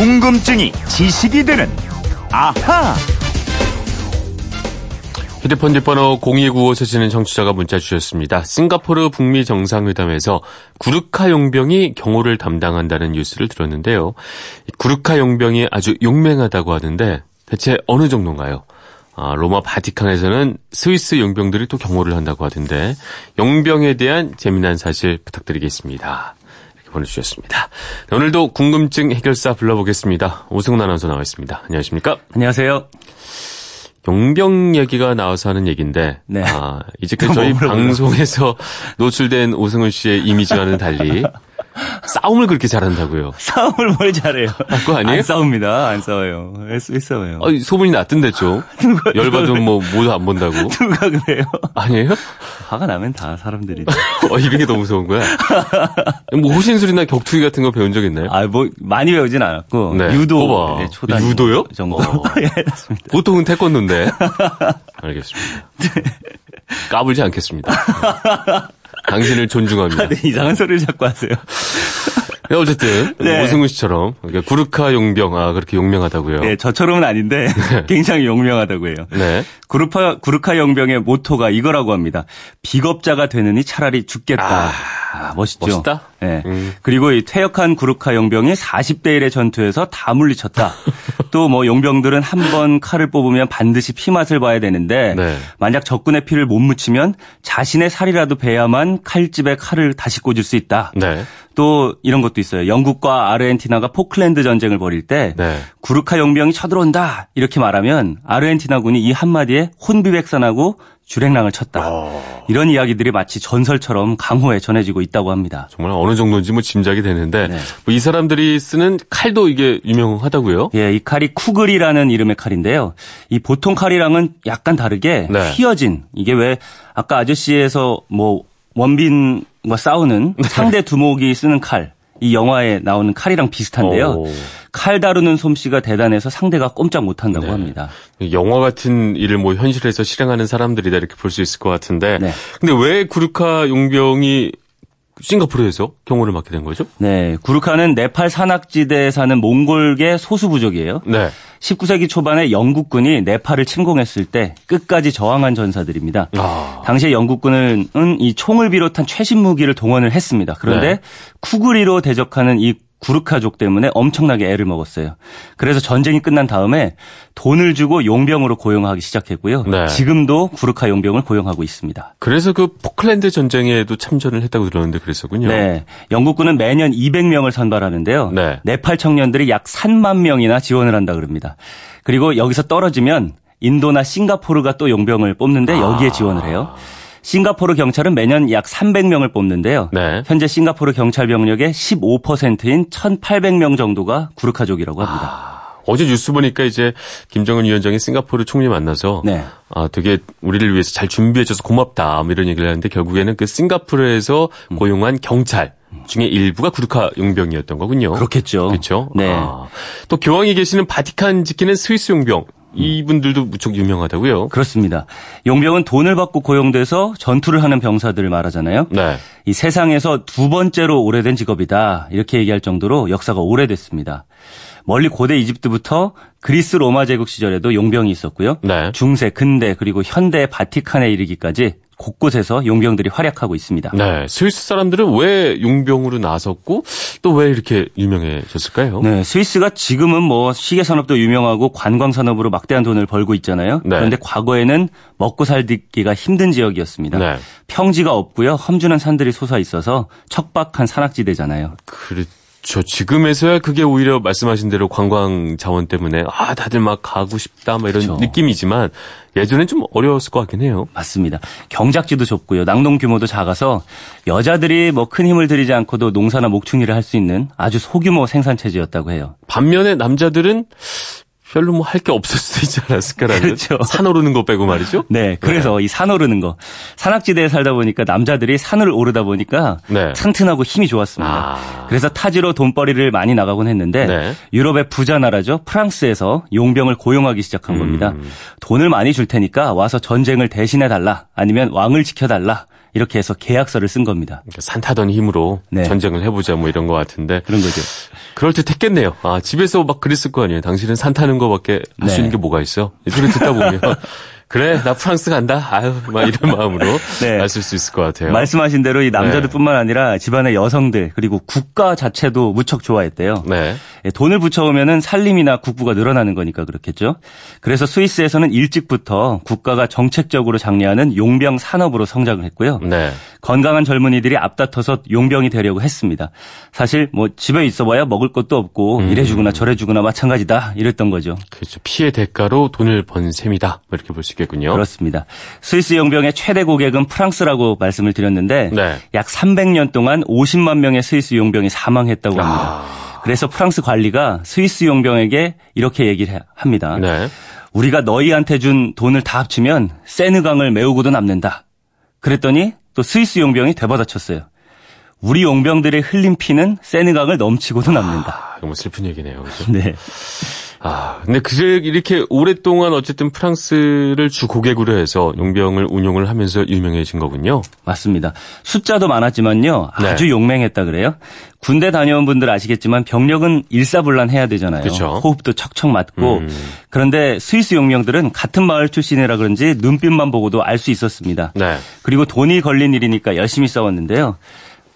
궁금증이 지식이 되는 아하. 휴대폰 뒷번호 0295 쓰시는 청취자가 문자 주셨습니다. 싱가포르 북미 정상회담에서 구르카 용병이 경호를 담당한다는 뉴스를 들었는데요. 구르카 용병이 아주 용맹하다고 하는데 대체 어느 정도인가요? 아, 로마 바티칸에서는 스위스 용병들이 또 경호를 한다고 하던데 용병에 대한 재미난 사실 부탁드리겠습니다. 보내주셨습니다. 네, 오늘도 궁금증 해결사 불러보겠습니다. 오승훈 아나운서 나와 있습니다. 안녕하십니까? 안녕하세요. 용병 얘기가 나와서 하는 얘기인데, 네. 아, 이제까지 저희 방송에서 노출된 오승훈 씨의 이미지와는 달리 싸움을 그렇게 잘한다고요. 싸움을 뭘 잘해요? 아, 그거 아니에요? 안 싸웁니다. 안 싸워요. 왜 싸워요? 아, 소문이 났던데 좀. 열받으면 뭐 모두 안 본다고. 누가 그래요? 아니에요? 화가 나면 다 사람들이. 어, 이런 게 너무 무서운 거야. 뭐 호신술이나 격투기 같은 거 배운 적 있나요? 아, 뭐 많이 배우진 않았고 네. 유도. 네, 초단 유도요? 정도. 어. 예, 맞습니다. 보통은 태권도인데. 알겠습니다. 까불지 않겠습니다. 당신을 존중합니다. 네, 이상한 소리를 자꾸 하세요. 네, 어쨌든 네. 오승훈 씨처럼 그러니까 구르카 용병 아 그렇게 용맹하다고요. 네, 저처럼은 아닌데 굉장히 용명하다고 해요. 네. 구르파, 구르카 영병의 모토가 이거라고 합니다. 비겁자가 되느니 차라리 죽겠다. 아, 멋있죠. 멋있다? 네. 음. 그리고 이 퇴역한 구르카 용병이 40대 1의 전투에서 다 물리쳤다. 또 뭐 용병들은 한 번 칼을 뽑으면 반드시 피맛을 봐야 되는데 네. 만약 적군의 피를 못 묻히면 자신의 살이라도 베야만 칼집에 칼을 다시 꽂을 수 있다. 네. 또 이런 것도 있어요. 영국과 아르헨티나가 포클랜드 전쟁을 벌일 때 네. 구르카 용병이 쳐들어온다 이렇게 말하면 아르헨티나군이 이 한마디에 혼비백산하고 주랭랑을 쳤다. 어. 이런 이야기들이 마치 전설처럼 강호에 전해지고 있다고 합니다. 정말 어느 정도인지 뭐 짐작이 되는데 네. 뭐 이 사람들이 쓰는 칼도 이게 유명하다고요? 예, 이 칼이 쿠글이라는 이름의 칼인데요. 이 보통 칼이랑은 약간 다르게 네. 휘어진 이게 왜 아까 아저씨에서 뭐 원빈과 싸우는 네. 상대 두목이 쓰는 칼. 이 영화에 나오는 칼이랑 비슷한데요. 오. 칼 다루는 솜씨가 대단해서 상대가 꼼짝 못한다고 네. 합니다. 영화 같은 일을 뭐 현실에서 실행하는 사람들이다 이렇게 볼 수 있을 것 같은데 네. 근데 왜 구르카 용병이 싱가포르에서 경호를 맡게 된 거죠? 네, 구르카는 네팔 산악지대에 사는 몽골계 소수 부족이에요. 네. 19세기 초반에 영국군이 네팔을 침공했을 때 끝까지 저항한 전사들입니다. 아. 당시에 영국군은 이 총을 비롯한 최신 무기를 동원을 했습니다. 그런데 네. 쿠구리로 대적하는 이 구르카족 때문에 엄청나게 애를 먹었어요. 그래서 전쟁이 끝난 다음에 돈을 주고 용병으로 고용하기 시작했고요. 네. 지금도 구르카 용병을 고용하고 있습니다. 그래서 그 포클랜드 전쟁에도 참전을 했다고 들었는데 그랬었군요. 네. 영국군은 매년 200명을 선발하는데요. 네. 네팔 청년들이 약 3만 명이나 지원을 한다 그럽니다. 그리고 여기서 떨어지면 인도나 싱가포르가 또 용병을 뽑는데 여기에 아. 지원을 해요. 싱가포르 경찰은 매년 약 300명을 뽑는데요. 네. 현재 싱가포르 경찰 병력의 15%인 1,800명 정도가 구르카족이라고 합니다. 아, 어제 뉴스 보니까 이제 김정은 위원장이 싱가포르 총리 만나서 네. 아 되게 우리를 위해서 잘 준비해줘서 고맙다 뭐 이런 얘기를 하는데 결국에는 그 싱가포르에서 음. 고용한 경찰 중에 일부가 구르카 용병이었던 거군요. 그렇겠죠. 그렇죠. 네. 아, 또 교황이 계시는 바티칸 지키는 스위스 용병 이분들도 무척 유명하다고요. 그렇습니다. 용병은 돈을 받고 고용돼서 전투를 하는 병사들을 말하잖아요. 네. 이 세상에서 두 번째로 오래된 직업이다. 이렇게 얘기할 정도로 역사가 오래됐습니다. 멀리 고대 이집트부터 그리스 로마 제국 시절에도 용병이 있었고요. 네. 중세, 근대 그리고 현대 바티칸에 이르기까지 곳곳에서 용병들이 활약하고 있습니다. 네. 스위스 사람들은 왜 용병으로 나섰고 또 왜 이렇게 유명해졌을까요? 네, 스위스가 지금은 뭐 시계 산업도 유명하고 관광 산업으로 막대한 돈을 벌고 있잖아요. 네. 그런데 과거에는 먹고 살기가 힘든 지역이었습니다. 네. 평지가 없고요. 험준한 산들이 솟아 있어서 척박한 산악지대잖아요. 그렇죠. 지금에서야 그게 오히려 말씀하신 대로 관광 자원 때문에 아 다들 막 가고 싶다 막 이런 그렇죠. 느낌이지만 예전엔 좀 어려웠을 것 같긴 해요. 맞습니다. 경작지도 좁고요. 낙농 규모도 작아서 여자들이 뭐 큰 힘을 들이지 않고도 농사나 목축일을 할 수 있는 아주 소규모 생산 체제였다고 해요. 반면에 남자들은 별로 뭐 할 게 없을 수도 있지 않았을까라는 그렇죠. 산 오르는 거 빼고 말이죠. 네, 그래서 이산 오르는 거 산악지대에 살다 보니까 남자들이 산을 오르다 보니까 네. 튼튼하고 힘이 좋았습니다. 아. 그래서 타지로 돈벌이를 많이 나가곤 했는데 네. 유럽의 부자 나라죠 프랑스에서 용병을 고용하기 시작한 겁니다. 음. 돈을 많이 줄 테니까 와서 전쟁을 대신해 달라 아니면 왕을 지켜 달라 이렇게 해서 계약서를 쓴 겁니다. 그러니까 산 타던 힘으로 네. 전쟁을 해보자 뭐 이런 것 같은데 그런 거죠. 그럴 듯 했겠네요. 아, 집에서 막 그랬을 거 아니에요. 당신은 산 타는 거밖에 할수 네. 있는 게 뭐가 있어? 이 소리 듣다 보면 그래 나 프랑스 간다. 아유 막 이런 마음으로 네. 갔을 수 있을 것 같아요. 말씀하신 대로 이 남자들뿐만 네. 아니라 집안의 여성들 그리고 국가 자체도 무척 좋아했대요. 네. 예, 돈을 붙여오면은 살림이나 국부가 늘어나는 거니까 그렇겠죠. 그래서 스위스에서는 일찍부터 국가가 정책적으로 장려하는 용병 산업으로 성장을 했고요. 네. 건강한 젊은이들이 앞다퉈서 용병이 되려고 했습니다. 사실 뭐 집에 있어봐야 먹을 것도 없고 음. 이래주거나 저래주거나 마찬가지다 이랬던 거죠. 그렇죠. 피해 대가로 돈을 번 셈이다. 뭐 이렇게 볼 수 있겠 군요. 그렇습니다. 스위스 용병의 최대 고객은 프랑스라고 말씀을 드렸는데 네. 약 300년 동안 50만 명의 스위스 용병이 사망했다고 합니다. 아, 그래서 프랑스 관리가 스위스 용병에게 이렇게 얘기를 해- 합니다. 네. 우리가 너희한테 준 돈을 다 합치면 세느강을 메우고도 남는다. 그랬더니 또 스위스 용병이 되받아쳤어요. 우리 용병들의 흘린 피는 세느강을 넘치고도 남는다. 아, 너무 슬픈 얘기네요. 그죠? 네. 아, 근데 그래 이렇게 오랫동안 어쨌든 프랑스를 주 고객으로 해서 용병을 운용을 하면서 유명해진 거군요. 맞습니다. 숫자도 많았지만요. 네. 아주 용맹했다 그래요. 군대 다녀온 분들 아시겠지만 병력은 일사불란해야 되잖아요. 그쵸. 호흡도 척척 맞고. 음. 그런데 스위스 용병들은 같은 마을 출신이라 그런지 눈빛만 보고도 알 수 있었습니다. 네. 그리고 돈이 걸린 일이니까 열심히 싸웠는데요.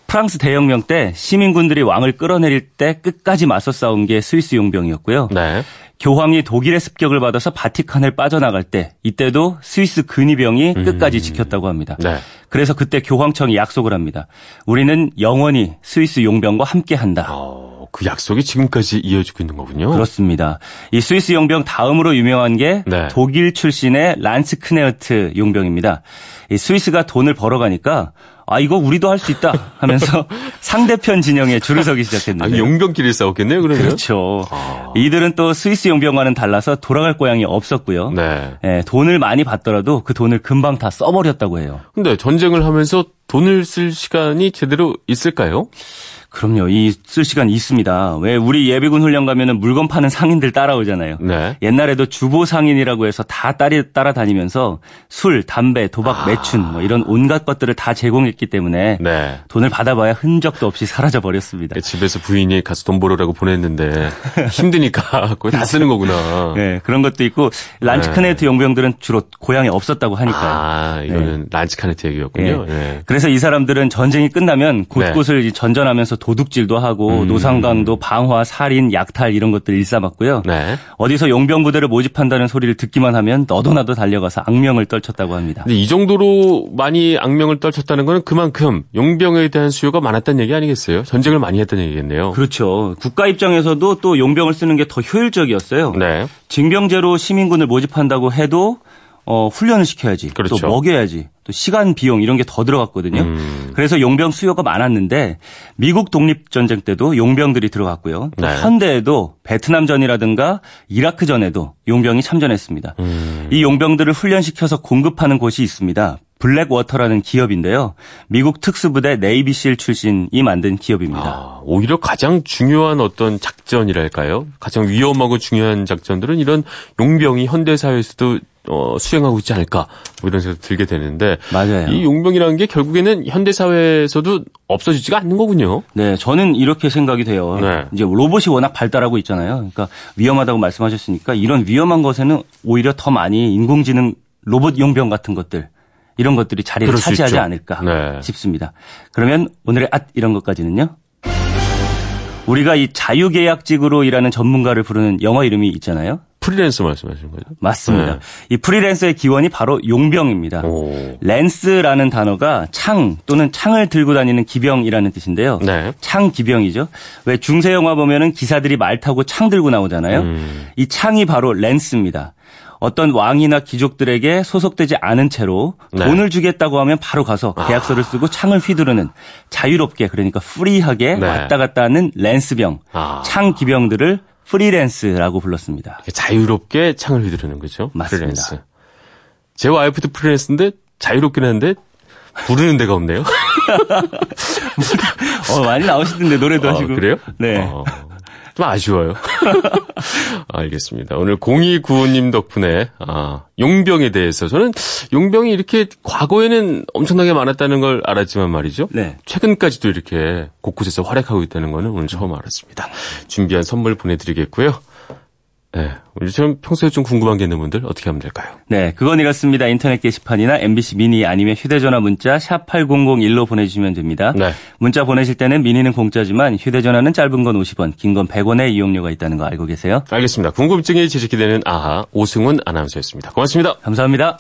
프랑스 대혁명 때 시민군들이 왕을 끌어내릴 때 끝까지 맞서 싸운 게 스위스 용병이었고요. 네. 교황이 독일의 습격을 받아서 바티칸을 빠져나갈 때 이때도 스위스 근위병이 끝까지 지켰다고 합니다. 네. 그래서 그때 교황청이 약속을 합니다. 우리는 영원히 스위스 용병과 함께한다. 어, 그 약속이 지금까지 이어지고 있는 거군요. 그렇습니다. 이 스위스 용병 다음으로 유명한 게 네. 독일 출신의 란스크네어트 용병입니다. 이 스위스가 돈을 벌어가니까 아 이거 우리도 할 수 있다 하면서 상대편 진영에 줄을 서기 아, 시작했는데 용병끼리 싸웠겠네요, 그러면? 그렇죠. 아. 이들은 또 스위스 용병과는 달라서 돌아갈 고향이 없었고요. 네. 예, 돈을 많이 받더라도 그 돈을 금방 다 써버렸다고 해요. 근데 전쟁을 하면서 돈을 쓸 시간이 제대로 있을까요? 그럼요. 이쓸 시간 있습니다. 왜 우리 예비군 훈련 가면은 물건 파는 상인들 따라오잖아요. 네. 옛날에도 주보 상인이라고 해서 다 따리, 따라다니면서 술, 담배, 도박, 매춘 뭐 이런 온갖 것들을 다 제공했기 때문에 네. 돈을 받아봐야 흔적도 없이 사라져 버렸습니다. 집에서 부인이 가서 돈 벌으라고 보냈는데 힘드니까 거기 다 쓰는 거구나. 네, 그런 것도 있고 란츠크네트 용병들은 주로 고향에 없었다고 하니까요. 아, 이거는 란치카네트 얘기였군요. 예. 네. 그래서 이 사람들은 전쟁이 끝나면 곳곳을 이 전전하면서 도둑질도 하고 음. 노상강도 방화, 살인, 약탈 이런 것들 일삼았고요. 네. 어디서 용병 부대를 모집한다는 소리를 듣기만 하면 너도 나도 달려가서 악명을 떨쳤다고 합니다. 근데 이 정도로 많이 악명을 떨쳤다는 거는 그만큼 용병에 대한 수요가 많았다는 얘기 아니겠어요? 전쟁을 많이 했다는 얘기겠네요. 그렇죠. 국가 입장에서도 또 용병을 쓰는 게 더 효율적이었어요. 네. 징병제로 시민군을 모집한다고 해도 어, 훈련을 시켜야지. 그렇죠. 또 먹여야지. 또 시간 비용 이런 게 더 들어갔거든요. 음. 그래서 용병 수요가 많았는데 미국 독립전쟁 때도 용병들이 들어갔고요. 또 네. 현대에도 베트남전이라든가 이라크전에도 용병이 참전했습니다. 음. 이 용병들을 훈련시켜서 공급하는 곳이 있습니다. 블랙워터라는 기업인데요. 미국 특수부대 네이비실 출신이 만든 기업입니다. 아, 오히려 가장 중요한 어떤 작전이랄까요? 가장 위험하고 중요한 작전들은 이런 용병이 현대사회에서도 어, 수행하고 있지 않을까 뭐 이런 생각 들게 되는데 맞아요. 이 용병이라는 게 결국에는 현대 사회에서도 없어지지가 않는 거군요. 네, 저는 이렇게 생각이 돼요. 네. 이제 로봇이 워낙 발달하고 있잖아요. 그러니까 위험하다고 말씀하셨으니까 이런 위험한 것에는 오히려 더 많이 인공지능 로봇 용병 같은 것들 이런 것들이 자리를 차지하지. 않을까 네. 싶습니다. 그러면 오늘의 앗 이런 것까지는요. 우리가 이 자유계약직으로 일하는 전문가를 부르는 영어 이름이 있잖아요. 프리랜서 말씀하시는 거죠? 맞습니다. 네. 이 프리랜서의 기원이 바로 용병입니다. 오. lance라는 단어가 창 또는 창을 들고 다니는 기병이라는 뜻인데요. 네. 창 기병이죠. 왜 중세 영화 보면은 기사들이 말 타고 창 들고 나오잖아요. 음. 이 창이 바로 lance입니다. 어떤 왕이나 귀족들에게 소속되지 않은 채로 네. 돈을 주겠다고 하면 바로 가서 계약서를 쓰고 창을 휘두르는 자유롭게 그러니까 free하게 네. 왔다 갔다 하는 lance병, 아. 창 기병들을 freelance라고 불렀습니다. 자유롭게 창을 휘두르는 거죠. 맞습니다. 프리랜스. 제 와이프도 freelance인데 자유롭긴 한데 부르는 데가 없네요. 어, 많이 나오시던데 노래도 어, 하시고. 그래요? 네. 어. 좀 아쉬워요. 알겠습니다. 오늘 0295님 덕분에 아, 용병에 대해서 저는 용병이 이렇게 과거에는 엄청나게 많았다는 걸 알았지만 말이죠. 네. 최근까지도 이렇게 곳곳에서 활약하고 있다는 거는 오늘 처음 알았습니다. 준비한 선물 보내드리겠고요. 네, 우리처럼 평소에 좀 궁금한 게 있는 분들 어떻게 하면 될까요? 네, 그건 이렇습니다. 인터넷 게시판이나 MBC 미니 아니면 휴대전화 문자 샵 8001로 보내주시면 됩니다. 네. 문자 보내실 때는 미니는 공짜지만 휴대전화는 짧은 건 50원, 긴 건 100원의 이용료가 있다는 거 알고 계세요? 알겠습니다. 궁금증이 지식이 되는 아하 오승훈 아나운서였습니다. 고맙습니다. 감사합니다.